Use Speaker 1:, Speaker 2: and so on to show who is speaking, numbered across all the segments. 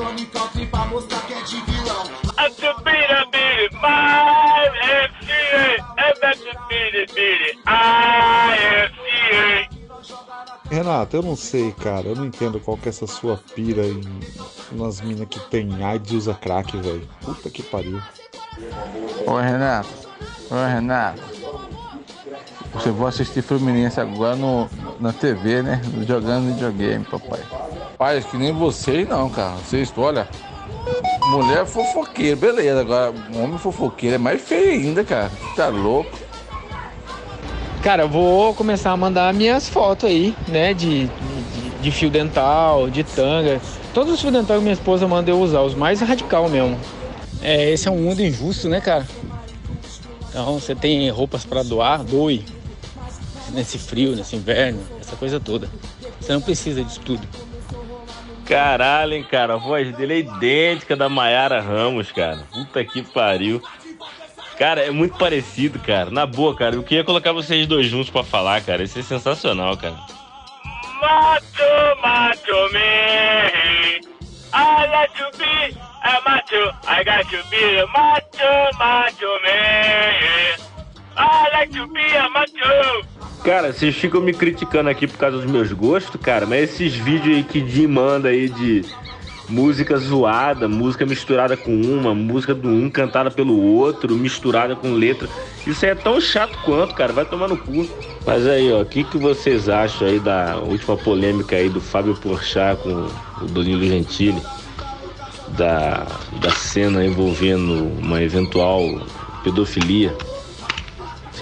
Speaker 1: ao trem pra mostrar que é de vilão.
Speaker 2: A tubira biri, my FCA, é da.
Speaker 3: Renato, eu não sei, cara. Eu não entendo qual que é essa sua pira em nas minas que tem AIDS e usa crack, velho. Puta que pariu.
Speaker 4: Ô Renato, ô Renato. Você vai assistir Fluminense agora no, na TV, né? Jogando videogame, papai. Acho que nem vocês não, cara. Vocês, olha. Mulher fofoqueira, beleza. Agora, homem fofoqueiro é mais feio ainda, cara. Tá louco.
Speaker 5: Cara, eu vou começar a mandar minhas fotos aí, né? De, de, de fio dental, de tanga. Todos os fios dental que minha esposa manda eu usar, os mais radical mesmo. É, esse é um mundo injusto, né, cara? Então você tem roupas para doar, doe. Nesse frio, nesse inverno, essa coisa toda. Você não precisa disso tudo.
Speaker 6: Caralho, hein, cara. A voz dele é idêntica da Maiara Ramos, cara. Puta que pariu. Cara, é muito parecido, cara. Na boa, cara. Eu queria colocar vocês dois juntos pra falar, cara. Isso é sensacional, cara.
Speaker 2: Macho, macho me. I like to be a macho. I got to be a macho, macho. I like to be a macho.
Speaker 6: Cara, vocês ficam me criticando aqui por causa dos meus gostos, cara, mas esses vídeos aí que Jim manda aí de música zoada, música misturada com uma, música do um cantada pelo outro, misturada com letra, isso aí é tão chato quanto, cara, vai tomar no cu. Mas aí, ó, o que, que vocês acham aí da última polêmica aí do Fábio Porchat com o Danilo Gentili? Da, da cena envolvendo uma eventual pedofilia.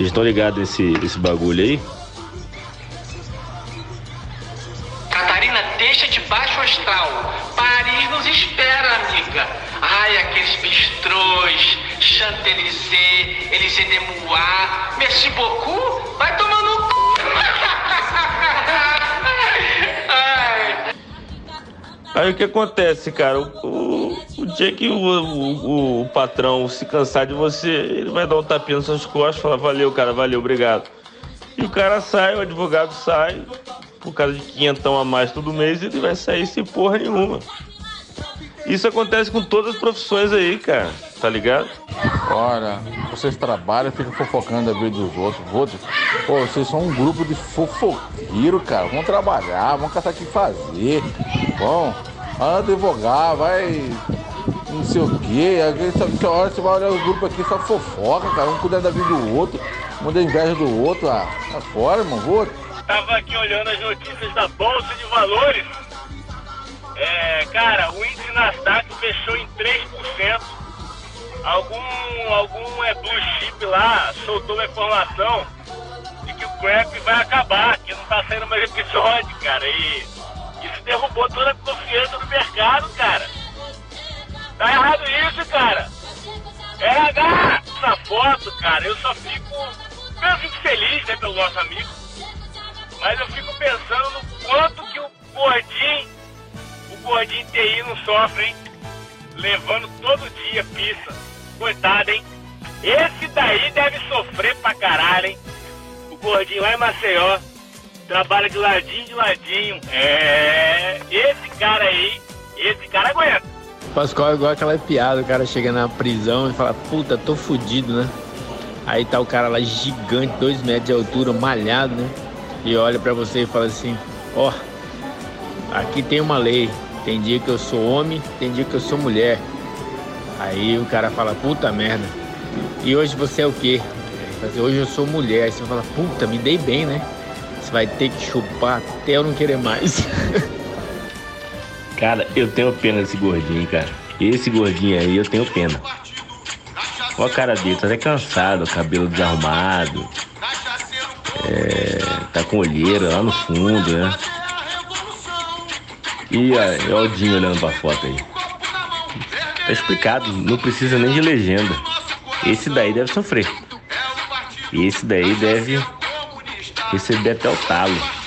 Speaker 6: Vocês estão ligados nesse, nesse bagulho aí?
Speaker 7: Catarina, deixa de baixo astral. Paris nos espera, amiga. Ai, aqueles bistrôs, Chantelisée, Élysée de Moir, merci beaucoup. Vai tomar no cu. Ai.
Speaker 6: Aí o que acontece, cara? O, o dia que o, o, o patrão se cansar de você, ele vai dar um tapinha nas suas costas e falar, valeu, cara, valeu, obrigado. E o cara sai, o advogado sai, por causa de quinhentão a mais todo mês, ele vai sair sem porra nenhuma. Isso acontece com todas as profissões aí, cara, tá ligado?
Speaker 4: Ora, vocês trabalham ficam fofocando a vida dos outros. Pô, vocês são um grupo de fofoqueiro, cara. Vão trabalhar, vão caçar o que fazer. Vai advogar, vai. Não sei o quê. Essa hora você vai olhar o grupo aqui só fofoca, cara. Um cuidando da vida do outro, um inveja do outro. Ah, tá fora, irmão. Vou.
Speaker 2: Tava aqui olhando as notícias da Bolsa de Valores. É, cara, o índice Nasdaq fechou em 3%. Algum, algum é blue chip lá soltou uma informação de que o crap vai acabar, que não tá saindo mais episódio, cara. E isso derrubou toda a confiança do mercado, cara. Tá errado isso, cara. RH na foto, cara, eu só fico. Eu fico feliz, né, pelo nosso amigo. Mas eu fico pensando no quanto que o gordinho, o gordinho TI não sofre, hein? Levando todo dia pizza. Coitado, hein? Esse daí deve sofrer pra caralho, hein? O gordinho lá em Maceió. Trabalha de ladinho de ladinho. É. Esse cara aí, esse cara aguenta.
Speaker 5: Pascoal é igual aquela piada, o cara chega na prisão e fala, puta, tô fudido, né? Aí tá o cara lá gigante, dois metros de altura, malhado, né? E olha pra você e fala assim, ó, aqui tem uma lei. Tem dia que eu sou homem, tem dia que eu sou mulher. Aí o cara fala, puta merda. E hoje você é o quê? Hoje eu sou mulher. Aí você fala, puta, me dei bem, né? Você vai ter que chupar até eu não querer mais.
Speaker 6: Cara, eu tenho pena desse gordinho, cara. Esse gordinho aí eu tenho pena. Olha a cara dele, tá até cansado, cabelo desarrumado. É, tá com olheira lá no fundo, né? E ó, ó o Dinho olhando pra foto aí. Tá explicado, não precisa nem de legenda. Esse daí deve sofrer. Esse daí deve receber até o talo.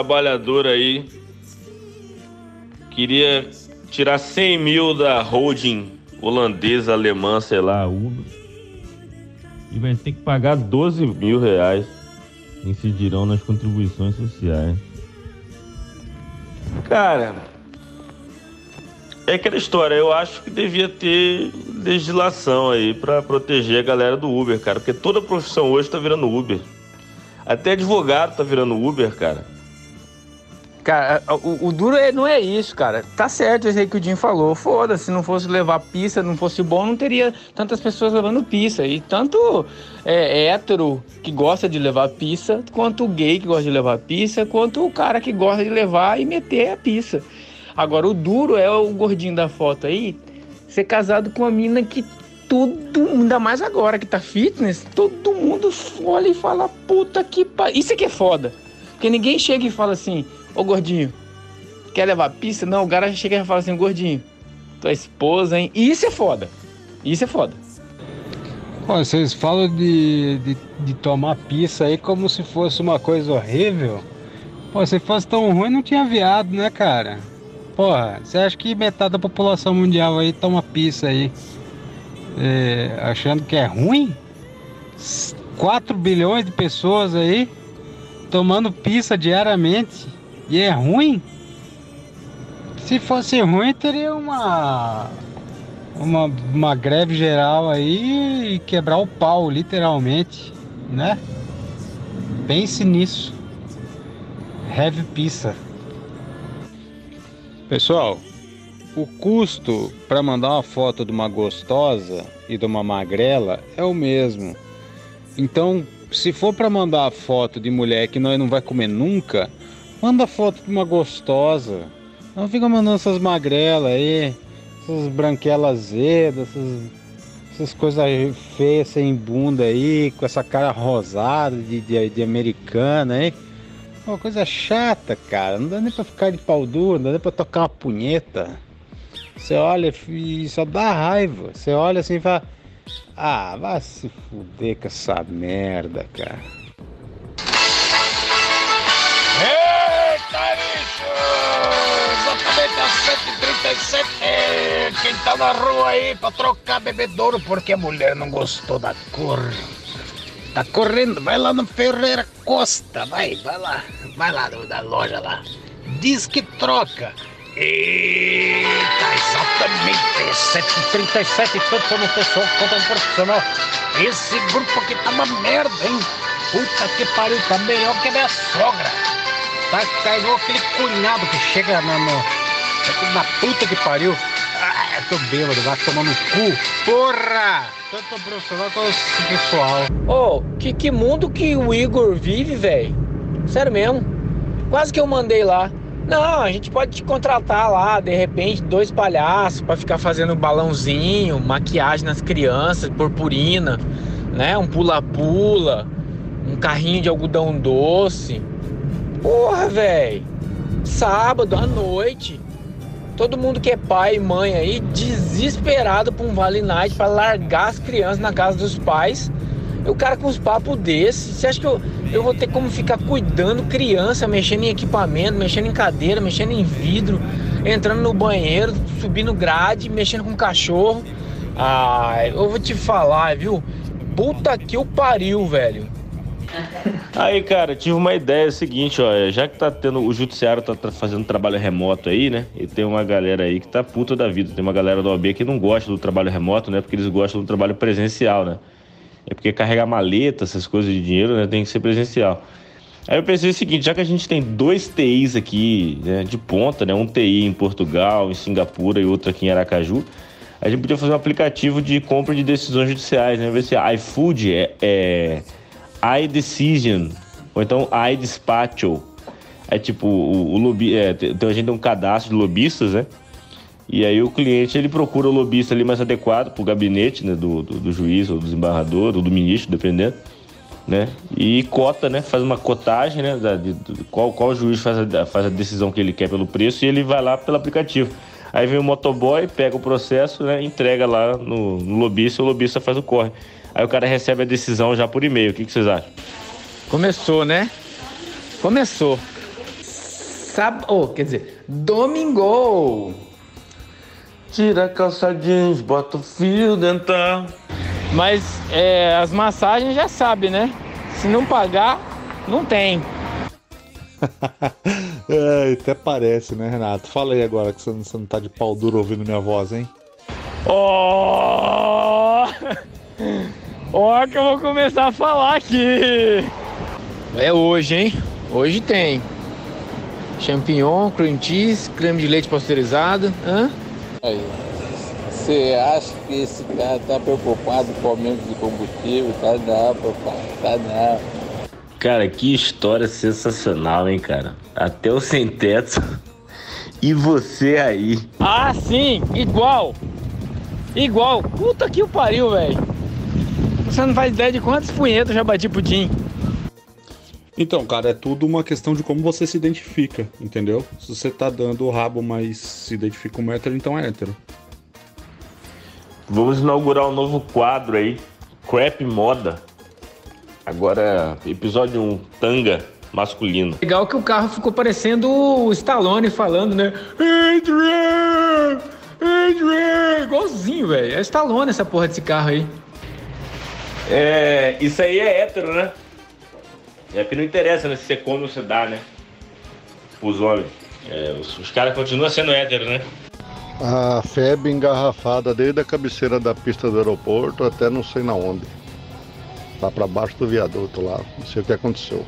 Speaker 6: Trabalhador aí queria tirar 100 mil da holding holandesa, alemã, sei lá, Uber. E vai ter que pagar 12 mil reais. Incidirão nas contribuições sociais. Cara, é aquela história. Eu acho que devia ter legislação aí para proteger a galera do Uber, cara. Porque toda profissão hoje tá virando Uber. Até advogado tá virando Uber, cara.
Speaker 5: Cara, o, o duro é, não é isso, cara. Tá certo isso aí que o Jim falou. Foda-se, se não fosse levar pista, não fosse bom, não teria tantas pessoas levando pista. E tanto é, hétero que gosta de levar pista, quanto gay que gosta de levar pista, quanto o cara que gosta de levar e meter a pista. Agora, o duro é o gordinho da foto aí ser casado com uma mina que tudo, ainda mais agora que tá fitness, todo mundo olha e fala, puta que pariu. Isso aqui é foda. Porque ninguém chega e fala assim, ô gordinho, quer levar pista? Não, o cara chega e fala assim, gordinho, tua esposa, hein? Isso é foda. Isso é foda.
Speaker 8: Pô, vocês falam de, de, de tomar pista aí como se fosse uma coisa horrível. Pô, se fosse tão ruim, não tinha viado, né, cara? Porra, você acha que metade da população mundial aí toma pizza aí? É, achando que é ruim? 4 bilhões de pessoas aí tomando pizza diariamente e é ruim? Se fosse ruim, teria uma, uma, uma greve geral aí e quebrar o pau, literalmente, né? Pense nisso. Heavy pizza. Pessoal, o custo para mandar uma foto de uma gostosa e de uma magrela é o mesmo. Então, se for para mandar a foto de mulher que nós não vai comer nunca, manda foto de uma gostosa. Não fica mandando essas magrelas aí, essas branquelas azedas, essas, essas coisas feias sem bunda aí, com essa cara rosada de, de, de americana aí. Uma coisa chata, cara. Não dá nem pra ficar de pau duro, não dá nem pra tocar uma punheta. Você olha e só dá raiva. Você olha assim e fala: Ah, vai se fuder com essa merda, cara.
Speaker 9: Às 7h37. É, quem tá na rua aí pra trocar bebedouro porque a mulher não gostou da cor. Tá correndo, vai lá no Ferreira Costa, vai, vai lá, vai lá da loja lá. Diz que troca. Eita, exatamente, 7h37, tanto no pessoal quanto no profissional. Esse grupo aqui tá uma merda, hein? Puta que pariu, tá melhor que a minha sogra. Tá, tá igual aquele cunhado que chega na, no, na puta que pariu. Ah, tô bêbado, vai tomar no cu. Porra! Tanto profissional quanto pessoal.
Speaker 5: Ô, oh, que, que mundo que o Igor vive, velho? Sério mesmo. Quase que eu mandei lá. Não, a gente pode te contratar lá, de repente, dois palhaços para ficar fazendo balãozinho, maquiagem nas crianças, purpurina, né? Um pula-pula, um carrinho de algodão doce. Porra, velho. Sábado à noite. Todo mundo que é pai e mãe aí, desesperado por um Vale Night para largar as crianças na casa dos pais. E o cara com uns papos desses, você acha que eu, eu vou ter como ficar cuidando criança, mexendo em equipamento, mexendo em cadeira, mexendo em vidro, entrando no banheiro, subindo grade, mexendo com cachorro? Ah, eu vou te falar, viu? Puta que o pariu, velho.
Speaker 6: Aí, cara, tive uma ideia é seguinte, ó, já que tá tendo o judiciário tá, fazendo trabalho remoto aí, né? E tem uma galera aí que tá puta da vida, tem uma galera do OB que não gosta do trabalho remoto, né? Porque eles gostam do trabalho presencial, né? É porque carregar maleta, essas coisas de dinheiro, né, tem que ser presencial. Aí eu pensei o seguinte, já que a gente tem dois TIs aqui, né, de ponta, né, um TI em Portugal, em Singapura e outro aqui em Aracaju, a gente podia fazer um aplicativo de compra de decisões judiciais, né? Ver se iFood é, é iDecision, ou então iDespacho. É tipo, o, o lobby, é, então a gente tem um cadastro de lobistas, né? E aí o cliente ele procura o lobista ali mais adequado para o gabinete né, do, do, do, juiz ou do desembargador ou do ministro, dependendo. Né? E cota, né? Faz uma cotagem, né? Da, de, de, qual, qual juiz faz a, faz a decisão que ele quer pelo preço e ele vai lá pelo aplicativo. Aí vem o motoboy, pega o processo, né? Entrega lá no, no lobista e o lobista faz o corre. Aí o cara recebe a decisão já por e-mail. O que, que vocês acham?
Speaker 5: Começou, né? Começou. Sab... Oh, quer dizer, domingo.
Speaker 6: Tira a calça jeans, bota o fio dental.
Speaker 5: Mas é, as massagens já sabe, né? Se não pagar, não tem.
Speaker 3: é, até parece, né, Renato? Fala aí agora que você não, você não tá de pau duro ouvindo minha voz, hein?
Speaker 5: Ó! Ó, que eu vou começar a falar aqui. É hoje, hein? Hoje tem. Champignon, cream cheese, creme de leite pasteurizado. Hã?
Speaker 4: Aí. Você acha que esse cara tá preocupado com o aumento de combustível? Tá não, papai. Tá não.
Speaker 6: Cara, que história sensacional, hein, cara? Até o sem teto. E você aí?
Speaker 5: Ah, sim, igual. Igual. Puta que o pariu, velho. Você não faz ideia de quantos punhetos eu já bati pudim.
Speaker 3: Então, cara, é tudo uma questão de como você se identifica, entendeu? Se você tá dando o rabo, mas se identifica como hétero, então é hétero.
Speaker 6: Vamos inaugurar um novo quadro aí, Crap Moda. Agora, episódio 1, tanga masculino.
Speaker 5: Legal que o carro ficou parecendo o Stallone falando, né? Adrian! Adrian! Igualzinho, velho. É Stallone essa porra desse carro aí.
Speaker 6: É, isso aí é hétero, né? É que não interessa né, se você come ou se dá, né? Os homens. É, os, os caras continuam sendo héteros, né?
Speaker 10: A febre engarrafada desde a cabeceira da pista do aeroporto até não sei na onde. Lá para baixo do viaduto lá. Não sei o que aconteceu.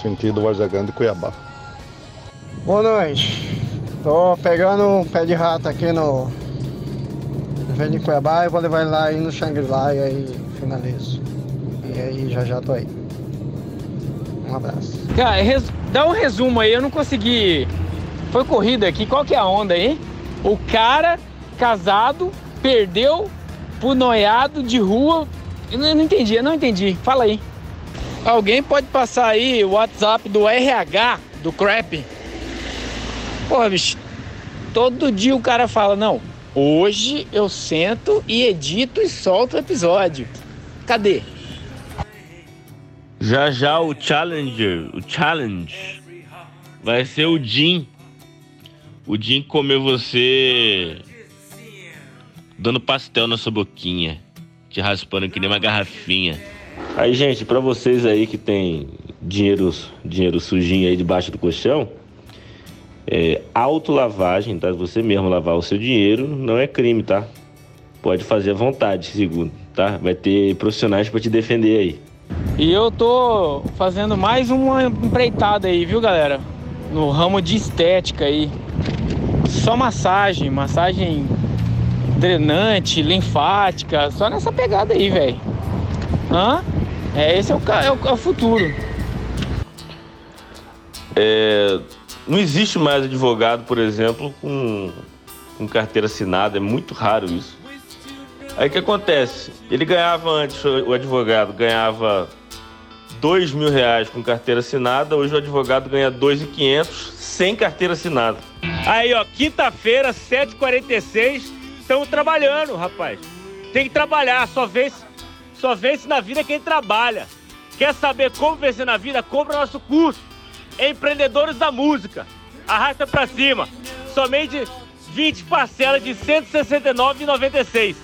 Speaker 10: Sentido Varzagando e Cuiabá.
Speaker 11: Boa noite. Tô pegando um pé de rato aqui no. Vem de Cuiabá e vou levar ele lá aí no Shangri-La e aí finalizo. E aí já já tô aí. Um abraço.
Speaker 5: Cara, res... dá um resumo aí, eu não consegui. Foi corrida aqui, qual que é a onda aí? O cara casado perdeu pro noiado de rua. Eu não, não entendi, eu não entendi. Fala aí. Alguém pode passar aí o WhatsApp do RH do Crap? Porra, bicho. Todo dia o cara fala, não, hoje eu sento e edito e solto o episódio. Cadê?
Speaker 6: Já já o Challenger, o Challenge, vai ser o Jim. O Jim comer você dando pastel na sua boquinha, te raspando que nem uma garrafinha. Aí, gente, para vocês aí que tem dinheiro, dinheiro sujinho aí debaixo do colchão, é, autolavagem, tá? Você mesmo lavar o seu dinheiro não é crime, tá? Pode fazer à vontade, segundo, tá? Vai ter profissionais para te defender aí.
Speaker 5: E eu tô fazendo mais uma empreitada aí, viu, galera? No ramo de estética aí. Só massagem, massagem drenante, linfática, só nessa pegada aí, velho. Hã? É, esse é o, é o, é o futuro.
Speaker 6: É, não existe mais advogado, por exemplo, com, com carteira assinada, é muito raro isso. Aí o que acontece? Ele ganhava antes, o advogado ganhava dois mil reais com carteira assinada, hoje o advogado ganha dois e quinhentos sem carteira assinada.
Speaker 12: Aí, ó, quinta-feira, 7h46, estamos trabalhando, rapaz. Tem que trabalhar, só vence, só vence na vida quem trabalha. Quer saber como vencer na vida? Compra nosso curso. Empreendedores da Música. Arrasta pra cima. Somente 20 parcelas de R$ 169,96.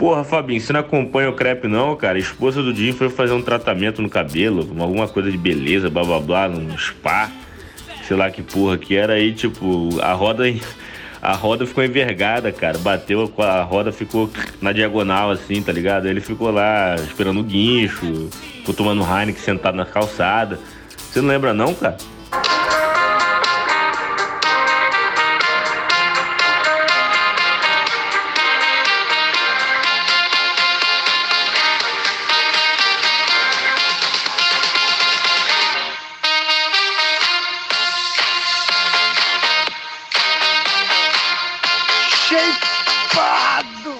Speaker 6: Porra, Fabinho, você não acompanha o crepe não, cara? A esposa do Jim foi fazer um tratamento no cabelo, alguma coisa de beleza, blá blá blá, num spa. Sei lá que porra que era aí, tipo, a roda a roda ficou envergada, cara. Bateu, a roda ficou na diagonal, assim, tá ligado? Ele ficou lá esperando o guincho, ficou tomando Heineken sentado na calçada. Você não lembra não, cara?
Speaker 11: Shapeado!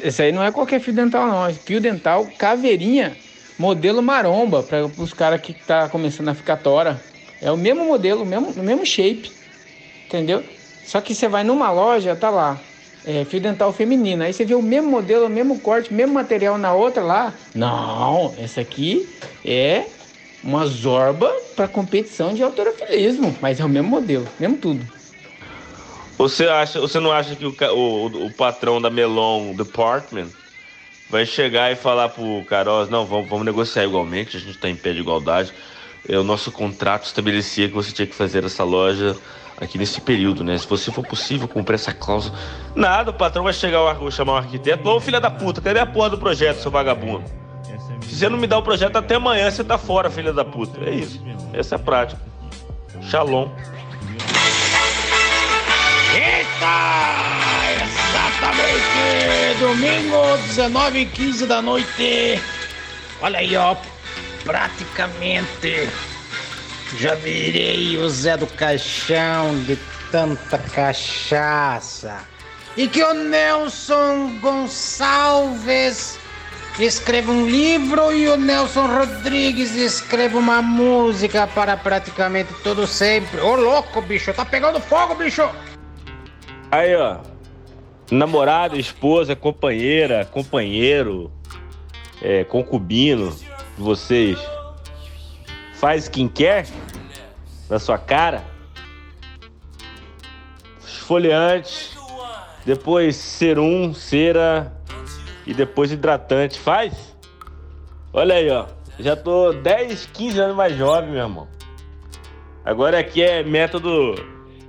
Speaker 5: Esse aí não é qualquer fio dental, não. É fio dental caveirinha, modelo maromba, para os caras que tá começando a ficar tora. É o mesmo modelo, o mesmo, mesmo shape. Entendeu? Só que você vai numa loja, tá lá. É, fio dental feminino. Aí você vê o mesmo modelo, o mesmo corte, o mesmo material na outra lá. Não, essa aqui é uma zorba para competição de autorofilismo, mas é o mesmo modelo, mesmo tudo.
Speaker 6: Você acha, você não acha que o, o, o patrão da Melon Department vai chegar e falar pro Caroz, não, vamos, vamos negociar igualmente, a gente está em pé de igualdade. É, o nosso contrato estabelecia que você tinha que fazer essa loja aqui nesse período, né? Se você for possível cumprir essa cláusula. Nada, o patrão vai chegar, o ar- chamar o arquiteto, ô filha da puta, cadê a porra do projeto, seu vagabundo? Se você não me dá o projeto até amanhã, você tá fora, filha da puta. É isso. Essa é a prática. Shalom.
Speaker 9: Exatamente! Domingo, 19 e 15 da noite. Olha aí, ó. Praticamente já virei o Zé do Caixão de tanta cachaça. E que o Nelson Gonçalves escreva um livro e o Nelson Rodrigues escreva uma música para praticamente todo sempre. Ô louco, bicho, tá pegando fogo, bicho!
Speaker 6: Aí, ó. Namorada, esposa, companheira, companheiro, é, concubino de vocês. Faz quem quer na sua cara. Esfoliante. Depois serum, cera e depois hidratante. Faz? Olha aí, ó. Já tô 10, 15 anos mais jovem, meu irmão. Agora aqui é método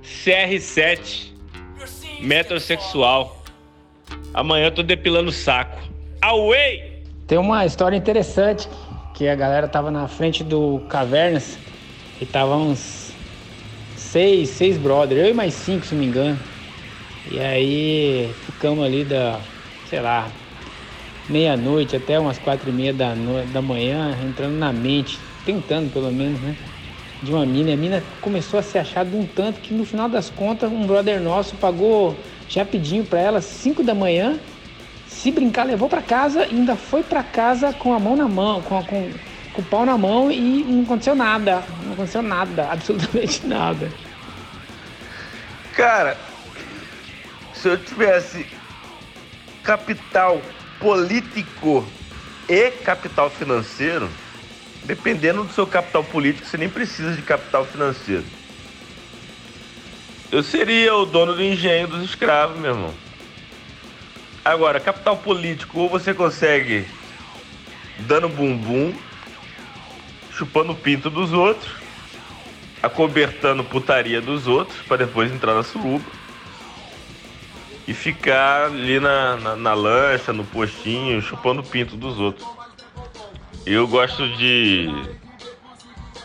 Speaker 6: CR7 metrosexual. Amanhã eu tô depilando o saco. Away!
Speaker 5: Tem uma história interessante que a galera tava na frente do Cavernas e tava uns seis, seis brother, eu e mais cinco, se não me engano. E aí ficamos ali da, sei lá, meia-noite até umas quatro e meia da, da manhã, entrando na mente, tentando pelo menos, né? De uma mina. E a mina começou a se achar de um tanto que no final das contas um brother nosso pagou já pedindo pra ela cinco da manhã se brincar, levou pra casa e ainda foi pra casa com a mão na mão, com, a- com, com o pau na mão e não aconteceu nada. Não aconteceu nada, absolutamente nada.
Speaker 6: Cara, se eu tivesse capital político e capital financeiro, dependendo do seu capital político, você nem precisa de capital financeiro. Eu seria o dono do engenho dos escravos, meu irmão. Agora, capital político, ou você consegue dando bumbum, chupando o pinto dos outros, acobertando putaria dos outros, para depois entrar na suruba e ficar ali na, na, na lancha, no postinho, chupando o pinto dos outros. Eu gosto de.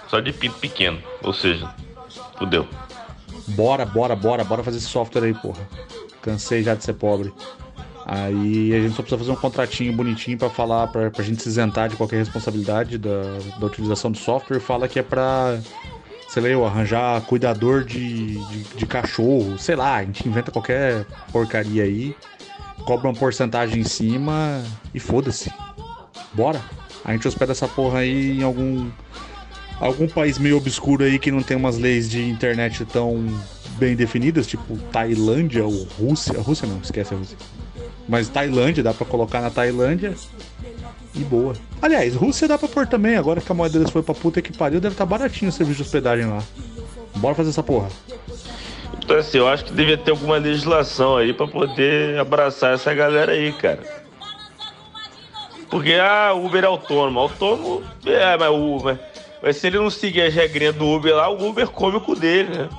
Speaker 6: só de pinto pequeno, ou seja, fudeu.
Speaker 3: Bora, bora, bora, bora fazer esse software aí, porra. Cansei já de ser pobre. Aí a gente só precisa fazer um contratinho bonitinho pra falar, pra, pra gente se isentar de qualquer responsabilidade da, da utilização do software. Fala que é pra, sei lá, eu arranjar cuidador de, de, de cachorro, sei lá, a gente inventa qualquer porcaria aí, cobra uma porcentagem em cima e foda-se. Bora. A gente hospeda essa porra aí em algum algum país meio obscuro aí que não tem umas leis de internet tão bem definidas, tipo Tailândia ou Rússia. Rússia não, esquece a Rússia. Mas Tailândia dá pra colocar na Tailândia e boa. Aliás, Rússia dá pra pôr também, agora que a moeda deles foi pra puta que pariu, deve estar baratinho o serviço de hospedagem lá. Bora fazer essa porra.
Speaker 6: Então, assim, eu acho que devia ter alguma legislação aí pra poder abraçar essa galera aí, cara. Porque, ah, Uber é autônomo. Autônomo, é, mas o Uber. Mas se ele não seguir as regrinhas do Uber lá, o Uber come o cu dele, né?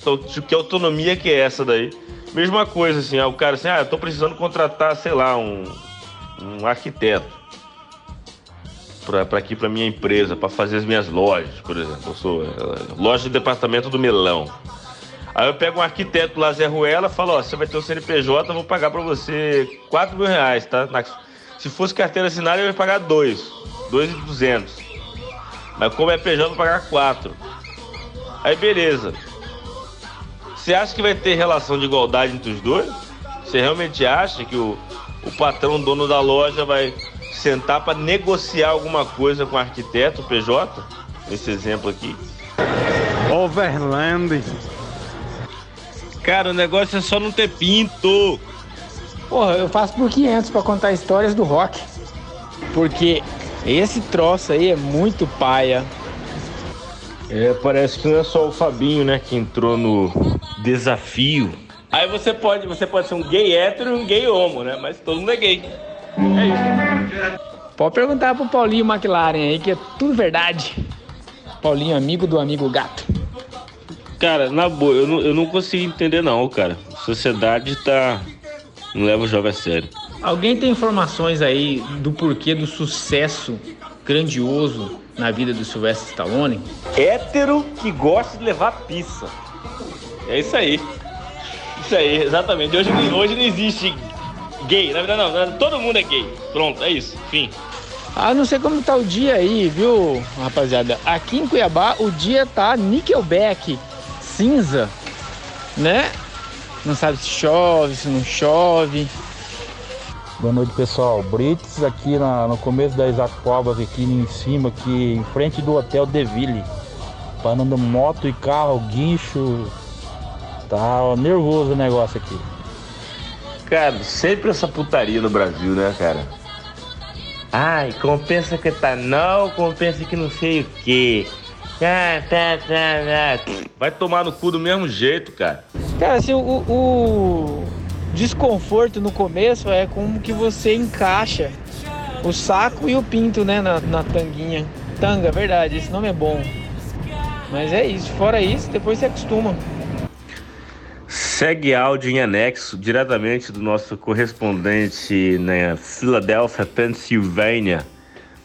Speaker 6: Então, que autonomia que é essa daí? Mesma coisa, assim, ah, o cara assim, ah, tô precisando contratar, sei lá, um, um arquiteto pra aqui, pra minha empresa, pra fazer as minhas lojas, por exemplo. Eu sou eh, loja de departamento do Melão. Aí eu pego um arquiteto lá, Zé Ruela, falo, ó, você vai ter o CNPJ, eu vou pagar pra você 4 mil reais, tá? Na- se fosse carteira assinada, eu ia pagar dois. Dois e duzentos. Mas como é PJ, eu vou pagar quatro. Aí beleza. Você acha que vai ter relação de igualdade entre os dois? Você realmente acha que o, o patrão, dono da loja, vai sentar para negociar alguma coisa com o arquiteto, o PJ? Nesse exemplo aqui.
Speaker 8: Overland.
Speaker 6: Cara, o negócio é só não ter pinto.
Speaker 5: Porra, eu faço por 500 pra contar histórias do rock. Porque Esse troço aí é muito paia.
Speaker 6: É, parece que não é só o Fabinho, né, que entrou no desafio. Aí você pode, você pode ser um gay hétero e um gay homo, né? Mas todo mundo é gay. É isso.
Speaker 5: Pode perguntar pro Paulinho McLaren aí, que é tudo verdade. Paulinho, amigo do amigo gato.
Speaker 6: Cara, na boa, eu não, eu não consigo entender não, cara. A sociedade tá. Não leva o jovem a sério.
Speaker 5: Alguém tem informações aí do porquê do sucesso grandioso na vida do Sylvester Stallone?
Speaker 6: Hétero que gosta de levar pizza. É isso aí. Isso aí, exatamente. Hoje, hoje não existe gay. Na verdade, não, não, todo mundo é gay. Pronto, é isso. Fim.
Speaker 5: Ah, não sei como tá o dia aí, viu, rapaziada? Aqui em Cuiabá o dia tá nickelback, cinza, né? Não sabe se chove, se não chove.
Speaker 13: Boa noite, pessoal. Brits aqui na- no começo da Isaac Povas, aqui em cima, aqui em frente do Hotel Deville. Parando moto e carro, guincho. Tá nervoso o negócio aqui.
Speaker 6: Cara, sempre essa putaria no Brasil, né, cara? Ai, compensa que tá não, compensa que não sei o quê. Ah, tá, tá, tá. Vai tomar no cu do mesmo jeito, cara.
Speaker 5: Cara, assim, o, o desconforto no começo é como que você encaixa o saco e o pinto, né, na, na tanguinha. Tanga, verdade, esse nome é bom. Mas é isso, fora isso, depois você acostuma.
Speaker 6: Segue áudio em anexo diretamente do nosso correspondente na Filadélfia, Pensilvânia,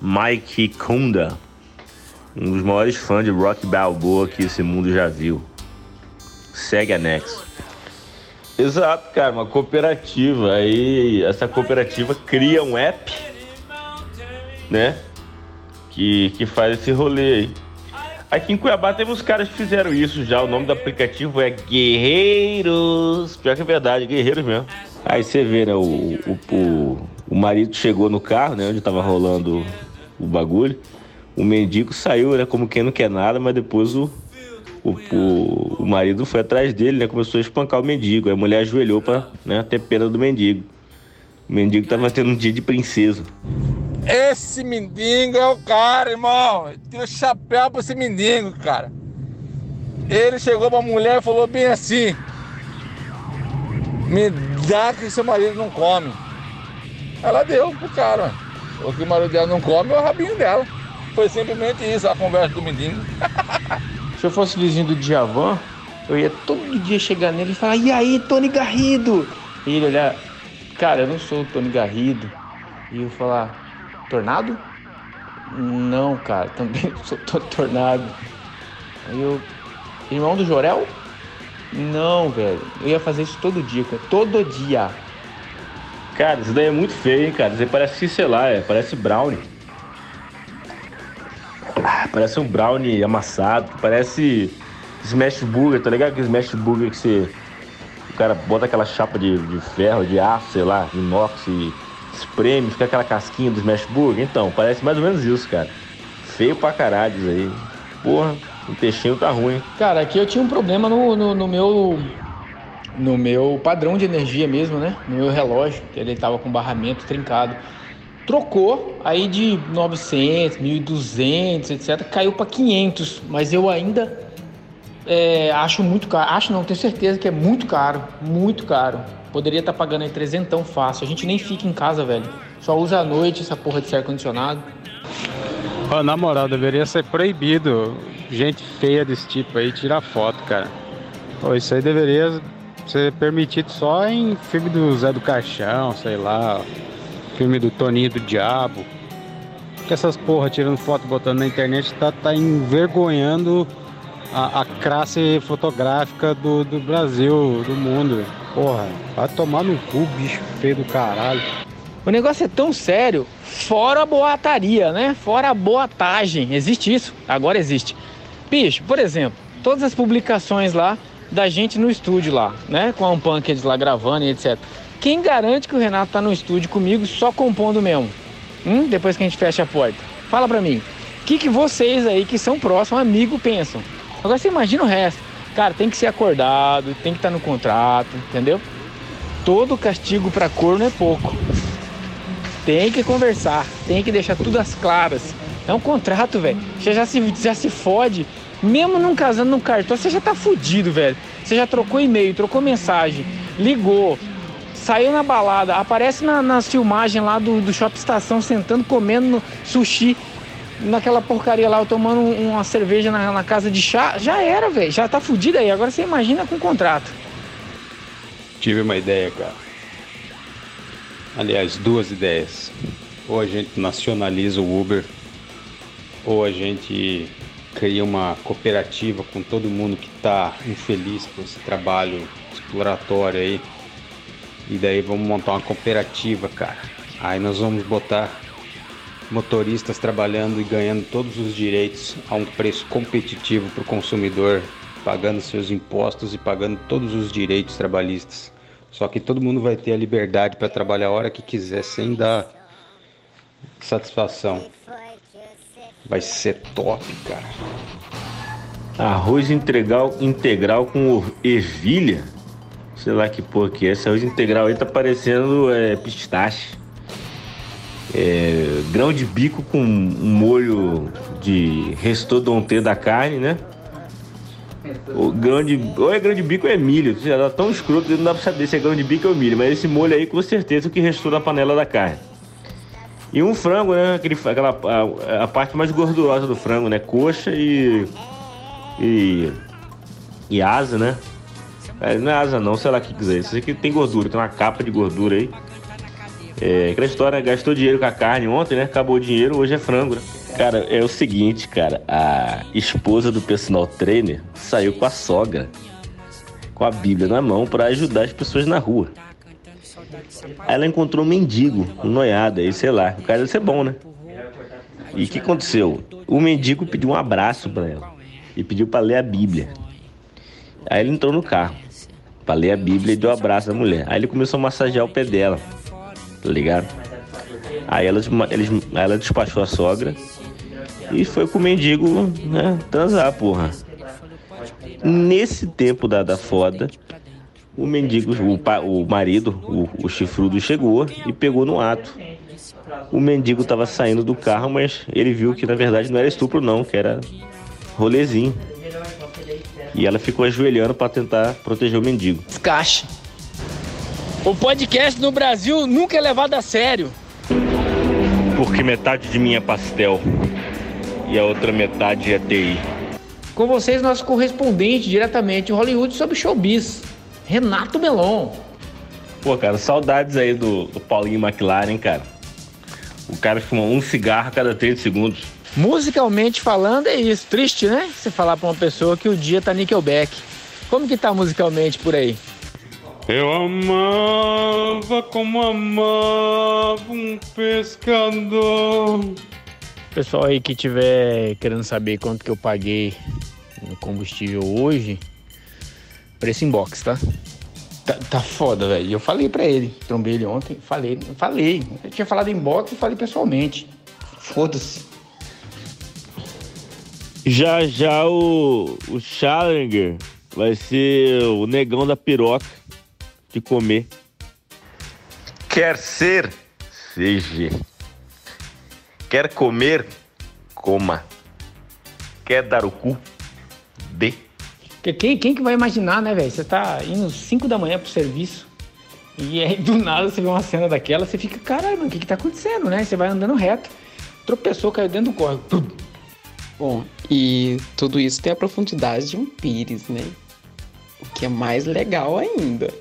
Speaker 6: Mike Kunda, um dos maiores fãs de rock balboa que esse mundo já viu. Segue anexo. Exato, cara, uma cooperativa. Aí essa cooperativa cria um app, né? Que, que faz esse rolê aí. Aqui em Cuiabá teve uns caras que fizeram isso já. O nome do aplicativo é Guerreiros. Pior que é verdade, Guerreiros mesmo. Aí você vê, né? O, o, o, o marido chegou no carro, né? Onde tava rolando o bagulho. O mendigo saiu, né? Como quem não quer nada, mas depois o, o, o, o marido foi atrás dele, né? Começou a espancar o mendigo. A mulher ajoelhou pra né, ter pena do mendigo. O mendigo tava tendo um dia de princesa.
Speaker 4: Esse mendigo é o cara, irmão. Tira o chapéu pra esse mendigo, cara. Ele chegou pra mulher e falou bem assim: Me dá que seu marido não come. Ela deu pro cara. O que o marido dela não come é o rabinho dela. Foi simplesmente isso a conversa do mendigo.
Speaker 5: Se eu fosse vizinho do Djavan, eu ia todo dia chegar nele e falar, e aí, Tony Garrido? E ele olhar, cara, eu não sou o Tony Garrido. E eu falar, Tornado? Não, cara, também sou to- Tornado. Aí eu, irmão do Jorel? Não, velho. Eu ia fazer isso todo dia, cara. Todo dia.
Speaker 6: Cara, isso daí é muito feio, hein, cara. Isso aí parece, sei lá, é, parece brownie. Parece um brownie amassado, parece smash burger, tá ligado? Aquele smash burger que você... O cara bota aquela chapa de, de ferro, de aço, sei lá, inox e espreme, fica aquela casquinha do smash burger. Então, parece mais ou menos isso, cara. Feio pra caralho isso aí. Porra, o intestino tá ruim.
Speaker 5: Cara, aqui eu tinha um problema no, no, no meu no meu padrão de energia mesmo, né? No meu relógio, que ele tava com barramento trincado. Trocou, aí de 900, 1200, etc, caiu para 500, mas eu ainda é, acho muito caro. Acho não, tenho certeza que é muito caro, muito caro. Poderia estar pagando aí trezentão fácil. A gente nem fica em casa, velho. Só usa à noite essa porra de ar condicionado.
Speaker 8: Ó, na moral, deveria ser proibido gente feia desse tipo aí tirar foto, cara. Pô, isso aí deveria ser permitido só em filme do Zé do Caixão, sei lá, filme do Toninho do Diabo. Que essas porra tirando foto botando na internet tá, tá envergonhando a, a classe fotográfica do, do Brasil, do mundo. Porra, vai tomar no cu, bicho feio do caralho.
Speaker 5: O negócio é tão sério, fora a boataria, né? Fora a boatagem. Existe isso? Agora existe. Bicho, por exemplo, todas as publicações lá da gente no estúdio lá, né? Com a Unpunked lá gravando e etc. Quem garante que o Renato tá no estúdio comigo só compondo mesmo? Hum? Depois que a gente fecha a porta. Fala pra mim. O que, que vocês aí que são próximos, amigo, pensam? Agora você imagina o resto. Cara, tem que ser acordado, tem que estar no contrato, entendeu? Todo castigo pra corno é pouco. Tem que conversar, tem que deixar tudo às claras. É um contrato, velho. Você já se, já se fode. Mesmo não casando no cartão, você já tá fudido, velho. Você já trocou e-mail, trocou mensagem, ligou, saiu na balada, aparece na, nas filmagens lá do, do Shopping Estação, sentando, comendo sushi naquela porcaria lá, tomando uma cerveja na, na casa de chá. Já era, velho. Já tá fudido aí. Agora você imagina com contrato.
Speaker 8: Tive uma ideia, cara. Aliás, duas ideias. Ou a gente nacionaliza o Uber, ou a gente cria uma cooperativa com todo mundo que está infeliz com esse trabalho exploratório aí. E daí vamos montar uma cooperativa, cara. Aí nós vamos botar motoristas trabalhando e ganhando todos os direitos a um preço competitivo para o consumidor, pagando seus impostos e pagando todos os direitos trabalhistas. Só que todo mundo vai ter a liberdade para trabalhar a hora que quiser, sem dar satisfação. Vai ser top, cara.
Speaker 6: Arroz integral, integral com ervilha? Sei lá que porra que é. Arroz integral aí tá parecendo é, pistache. É, grão de bico com um molho de restodonte da carne, né? O grão de, ou é grão de bico ou é milho. Já tá tão escroto que não dá pra saber se é grão de bico ou milho. Mas esse molho aí com certeza que restou na panela da carne. E um frango, né? Aquele, aquela, a, a parte mais gordurosa do frango, né? Coxa e. E. E asa, né? É, não é asa não, sei lá o que quiser. Isso aqui tem gordura, tem uma capa de gordura aí. É, aquela história, gastou dinheiro com a carne ontem, né? Acabou o dinheiro, hoje é frango, né? Cara, é o seguinte, cara. A esposa do personal trainer saiu com a sogra, com a Bíblia na mão, para ajudar as pessoas na rua. Aí ela encontrou um mendigo, um noiado aí, sei lá. O cara deve ser bom, né? E o que aconteceu? O mendigo pediu um abraço para ela e pediu para ler a Bíblia. Aí ele entrou no carro para ler a Bíblia e deu um abraço à mulher. Aí ele começou a massagear o pé dela, tá ligado? Aí ela, eles, ela despachou a sogra e foi com o mendigo, né, transar, porra. Nesse tempo da, da foda, o mendigo, o, o marido, o, o chifrudo chegou e pegou no ato. O mendigo estava saindo do carro, mas ele viu que na verdade não era estupro não, que era rolezinho. E ela ficou ajoelhando para tentar proteger o mendigo.
Speaker 5: Descaixa. O podcast no Brasil nunca é levado a sério.
Speaker 6: Porque metade de mim é pastel e a outra metade é TI.
Speaker 5: Com vocês, nosso correspondente diretamente em Hollywood sobre showbiz, Renato Melon.
Speaker 6: Pô, cara, saudades aí do, do Paulinho McLaren, cara. O cara fuma um cigarro a cada 30 segundos.
Speaker 5: Musicalmente falando, é isso. Triste, né? Você falar pra uma pessoa que o dia tá Nickelback. Como que tá musicalmente por aí?
Speaker 8: Eu amava como amava um pescador.
Speaker 5: Pessoal aí que tiver querendo saber quanto que eu paguei no combustível hoje, preço inbox, tá? Tá, tá foda, velho. Eu falei pra ele, trombei ele ontem, falei, falei. Eu tinha falado inbox e falei pessoalmente. Foda-se.
Speaker 6: Já já o, o Challenger vai ser o negão da piroca de comer. Quer ser? Seja. Quer comer? Coma. Quer dar o cu? Dê.
Speaker 5: Quem, quem que vai imaginar, né, velho? Você tá indo 5 da manhã pro serviço e aí do nada você vê uma cena daquela, você fica, caralho, mano, o que que tá acontecendo, né? Você vai andando reto, tropeçou, caiu dentro do córrego.
Speaker 14: Bom, e tudo isso tem a profundidade de um pires, né? O que é mais legal ainda.